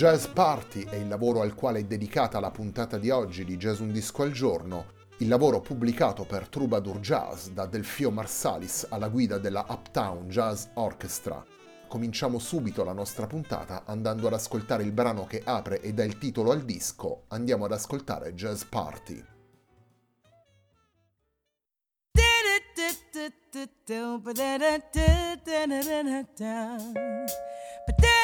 Jazz Party è il lavoro al quale è dedicata la puntata di oggi di Jazz Un Disco al Giorno, il lavoro pubblicato per Troubadour Jazz da Delfio Marsalis alla guida della Uptown Jazz Orchestra. Cominciamo subito la nostra puntata andando ad ascoltare il brano che apre e dà il titolo al disco. Andiamo ad ascoltare Jazz Party.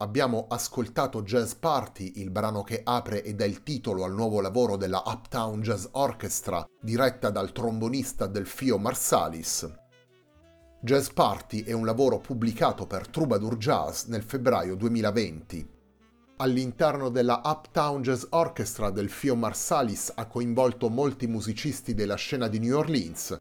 Abbiamo ascoltato Jazz Party, il brano che apre e dà il titolo al nuovo lavoro della Uptown Jazz Orchestra, diretta dal trombonista Delfio Marsalis. Jazz Party è un lavoro pubblicato per Troubadour Jazz nel febbraio 2020. All'interno della Uptown Jazz Orchestra Delfio Marsalis ha coinvolto molti musicisti della scena di New Orleans,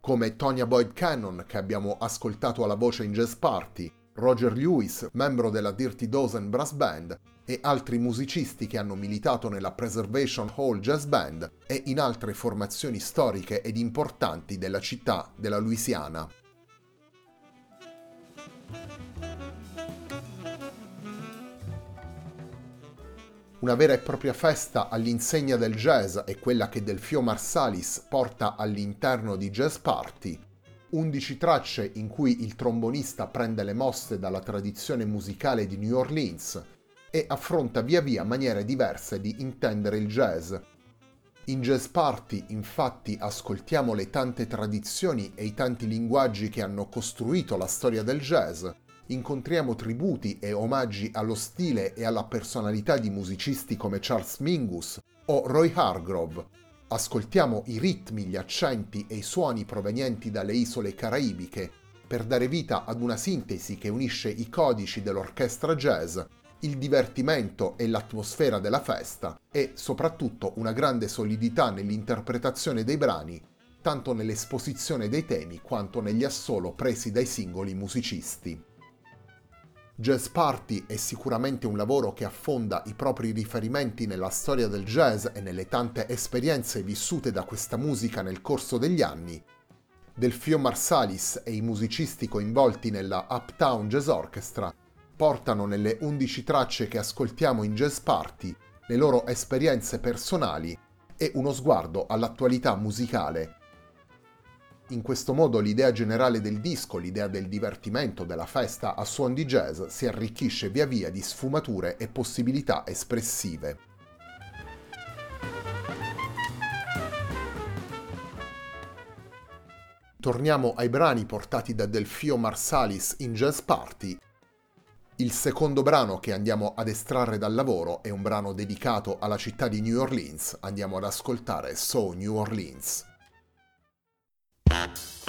come Tonya Boyd Cannon che abbiamo ascoltato alla voce in Jazz Party, Roger Lewis, membro della Dirty Dozen Brass Band, e altri musicisti che hanno militato nella Preservation Hall Jazz Band e in altre formazioni storiche ed importanti della città della Louisiana. Una vera e propria festa all'insegna del jazz è quella che Delfio Marsalis porta all'interno di Jazz Party, 11 tracce in cui il trombonista prende le mosse dalla tradizione musicale di New Orleans e affronta via via maniere diverse di intendere il jazz. In Jazz Party, infatti, ascoltiamo le tante tradizioni e i tanti linguaggi che hanno costruito la storia del jazz, incontriamo tributi e omaggi allo stile e alla personalità di musicisti come Charles Mingus o Roy Hargrove, Ascoltiamo i ritmi, gli accenti e i suoni provenienti dalle isole caraibiche per dare vita ad una sintesi che unisce i codici dell'orchestra jazz, il divertimento e l'atmosfera della festa e soprattutto una grande solidità nell'interpretazione dei brani, tanto nell'esposizione dei temi quanto negli assolo presi dai singoli musicisti. Jazz Party è sicuramente un lavoro che affonda i propri riferimenti nella storia del jazz e nelle tante esperienze vissute da questa musica nel corso degli anni. Delfio Marsalis e i musicisti coinvolti nella Uptown Jazz Orchestra portano nelle 11 tracce che ascoltiamo in Jazz Party le loro esperienze personali e uno sguardo all'attualità musicale in questo modo l'idea generale del disco, l'idea del divertimento, della festa a suon di jazz si arricchisce via via di sfumature e possibilità espressive. Torniamo ai brani portati da Delfio Marsalis in Jazz Party. Il secondo brano che andiamo ad estrarre dal lavoro è un brano dedicato alla città di New Orleans. Andiamo ad ascoltare So New Orleans. Thank you.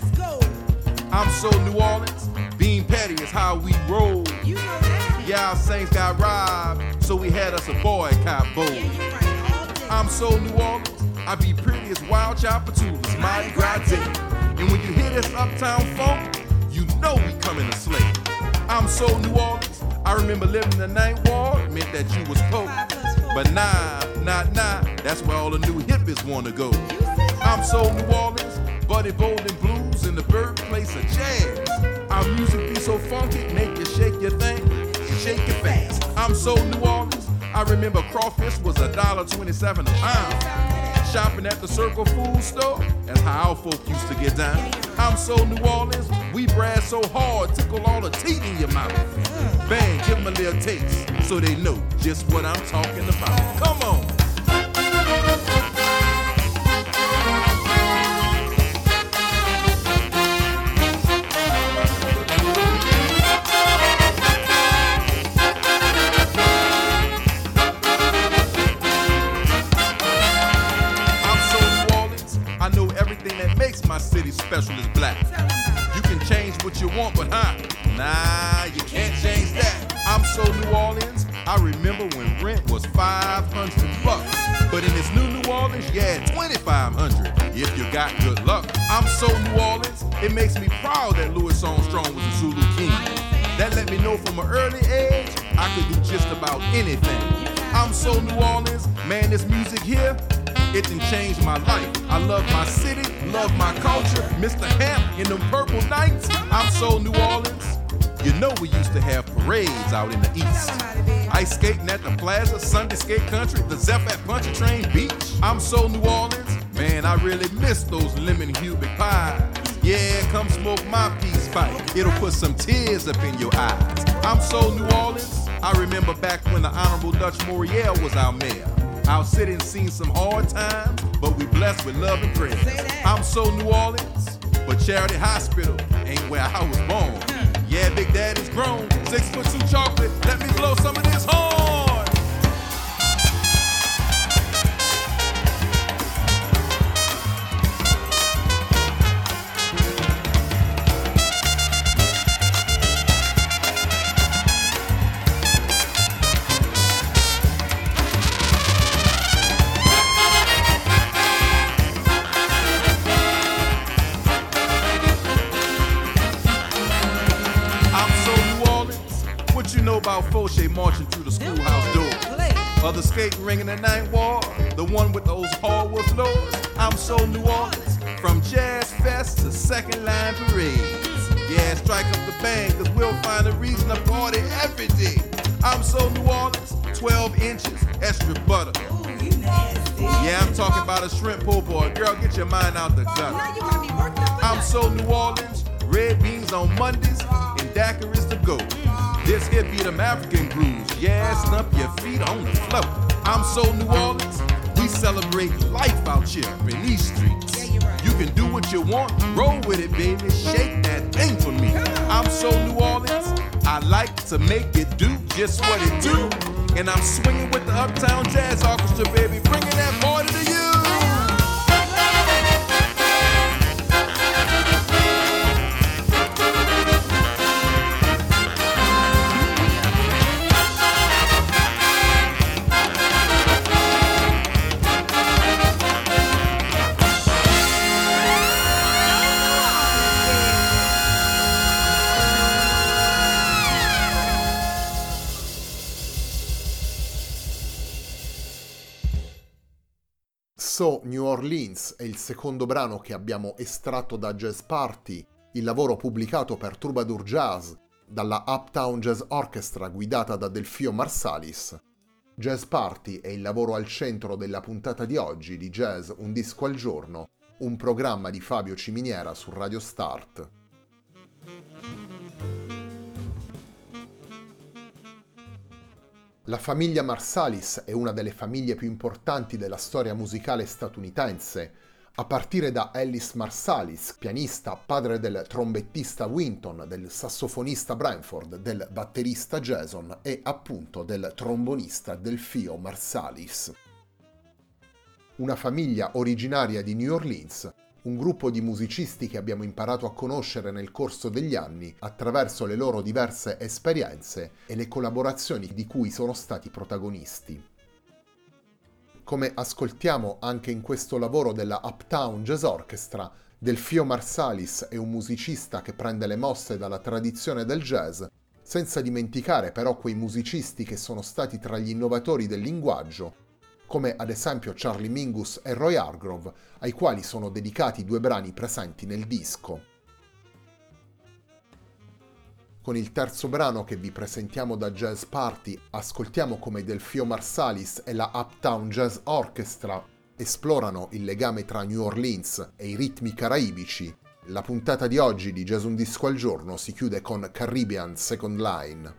The street. I'm so New Orleans, bean patty is how we roll. Yeah, our Saints got robbed, so we had us a boycott bowl. I'm so New Orleans, I be pretty as wild patoolas, mighty gras day. And when you hear this uptown funk, you know we coming to slay. I'm so New Orleans, I remember living in the ninth ward, meant that you was poor. But nah, nah, nah, that's where all the new hippies wanna go. I'm so New Orleans, Buddy Bolden Blues in the birthplace of jazz. Our music be so funky, make you shake your thing, shake it fast. I'm so New Orleans, I remember crawfish was a dollar twenty-seven a pound. Shopping at the Circle Food Store, that's how our folk used to get down. I'm so New Orleans, we brag so hard, tickle all the teeth in your mouth. Bang, give them a little taste so they know just what I'm talking about. Come on. I remember when rent was 500 bucks. But in this new New Orleans, yeah, 2500 if you got good luck. I'm so New Orleans, it makes me proud that Louis Armstrong was a Zulu king. That let me know from an early age I could do just about anything. I'm so New Orleans, man, this music here, it done changed my life. I love my city, love my culture. Mr. Hamp in them purple nights, I'm so New Orleans. You know we used to have parades out in the east. Ice skating at the plaza, Sunday skate country, the Zephyr at Pontchartrain Beach. I'm so New Orleans, man, I really miss those lemon Cubic pies. Yeah, come smoke my peace pipe. It'll put some tears up in your eyes. I'm so New Orleans. I remember back when the Honorable Dutch Moriel was our mayor. Our city seen some hard times, but we blessed with love and prayer. I'm so New Orleans, but Charity Hospital ain't where I was born. Yeah, Big Daddy's grown. Six foot two chocolate. Let me blow some of this horn. About Fauché marching through the schoolhouse door? Other skating ring in the ninth wall, the one with those hardwood floors. I'm so New Orleans, from Jazz Fest to Second Line Parades. Yeah, strike up the band, cause we'll find a reason to party every day. I'm so New Orleans, 12 inches, extra butter. Yeah, I'm talking about a shrimp po' boy. Girl, get your mind out the gutter. I'm so New Orleans, red beans on Mondays, and daiquiris to go. This here be them African grooves, yeah, stump your feet on the floor. I'm so New Orleans, we celebrate life out here in these streets. You can do what you want, roll with it, baby, shake that thing for me. I'm so New Orleans, I like to make it do just what it do. And I'm swinging with the Uptown Jazz Orchestra, baby, bringing that party So New Orleans è il secondo brano che abbiamo estratto da Jazz Party, il lavoro pubblicato per Troubadour Jazz dalla Uptown Jazz Orchestra guidata da Delfio Marsalis. Jazz Party è il lavoro al centro della puntata di oggi di Jazz Un disco al giorno, un programma di Fabio Ciminiera su Radio Start. La famiglia Marsalis è una delle famiglie più importanti della storia musicale statunitense, a partire da Ellis Marsalis, pianista, padre del trombettista Winton, del sassofonista Branford, del batterista Jason e appunto del trombonista Delfio Marsalis. Una famiglia originaria di New Orleans, un gruppo di musicisti che abbiamo imparato a conoscere nel corso degli anni attraverso le loro diverse esperienze e le collaborazioni di cui sono stati protagonisti. Come ascoltiamo anche in questo lavoro della Uptown Jazz Orchestra, Delfio Marsalis è un musicista che prende le mosse dalla tradizione del jazz, senza dimenticare però quei musicisti che sono stati tra gli innovatori del linguaggio come ad esempio Charlie Mingus e Roy Hargrove, ai quali sono dedicati due brani presenti nel disco. Con il terzo brano che vi presentiamo da Jazz Party, ascoltiamo come Delfio Marsalis e la Uptown Jazz Orchestra esplorano il legame tra New Orleans e i ritmi caraibici. La puntata di oggi di Jazz Un Disco al Giorno si chiude con Caribbean Second Line.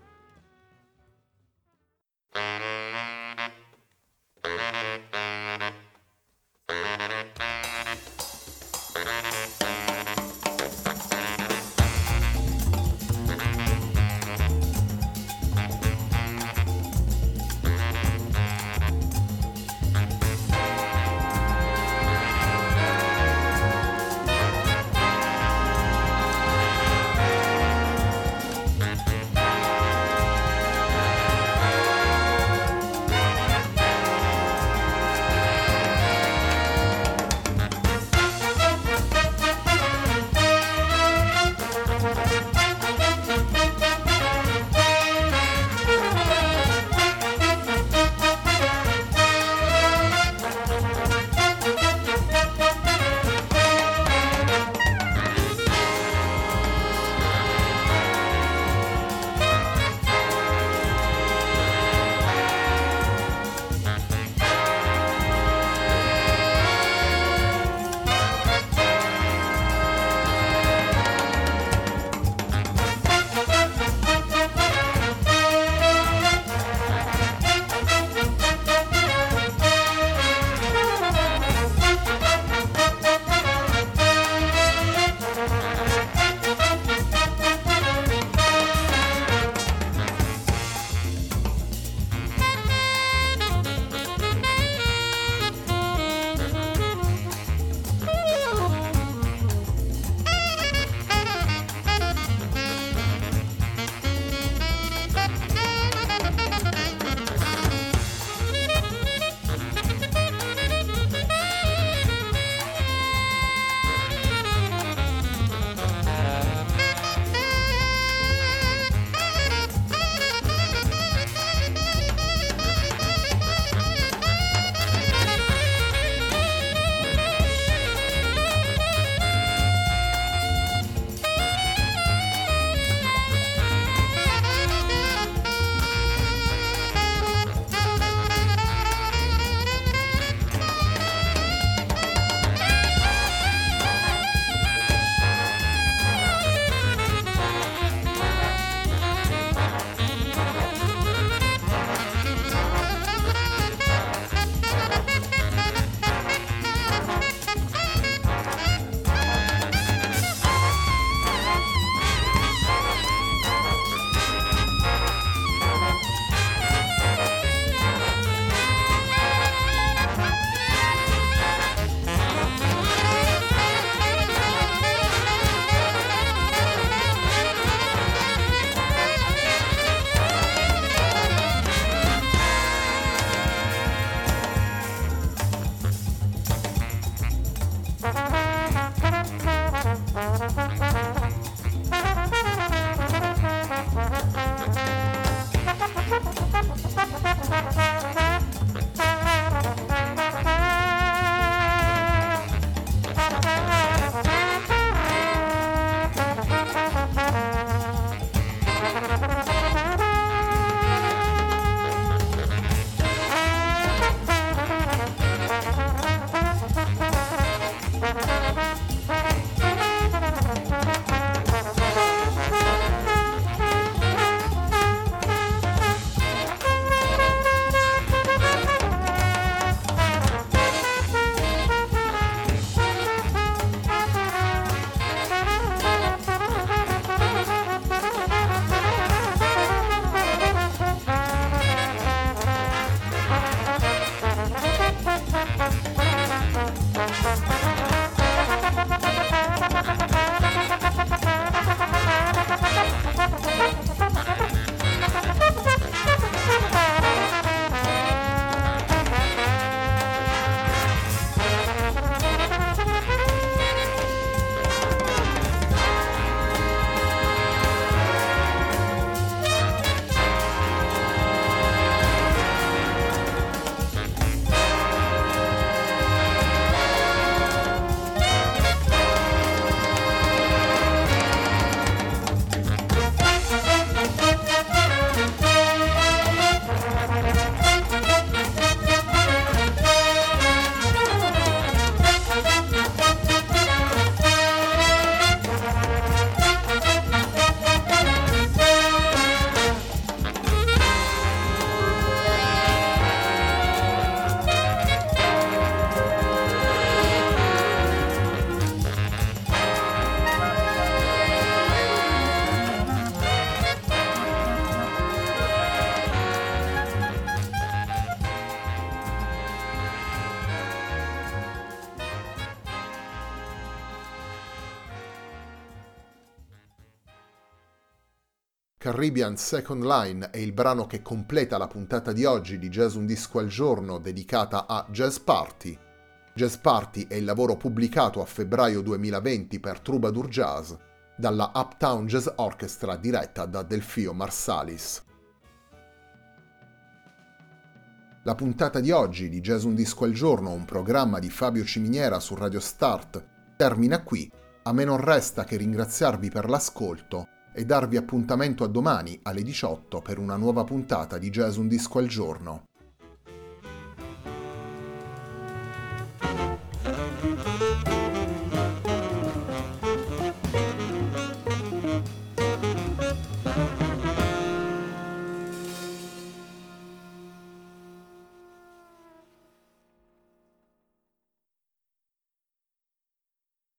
Caribbean Second Line è il brano che completa la puntata di oggi di Jazz Un Disco al Giorno dedicata a Jazz Party. Jazz Party è il lavoro pubblicato a febbraio 2020 per Troubadour Jazz dalla Uptown Jazz Orchestra diretta da Delfio Marsalis. La puntata di oggi di Jazz Un Disco al Giorno, un programma di Fabio Ciminiera su Radio Start, termina qui. A me non resta che ringraziarvi per l'ascolto e darvi appuntamento a domani alle 18 per una nuova puntata di Jazz Un Disco al Giorno.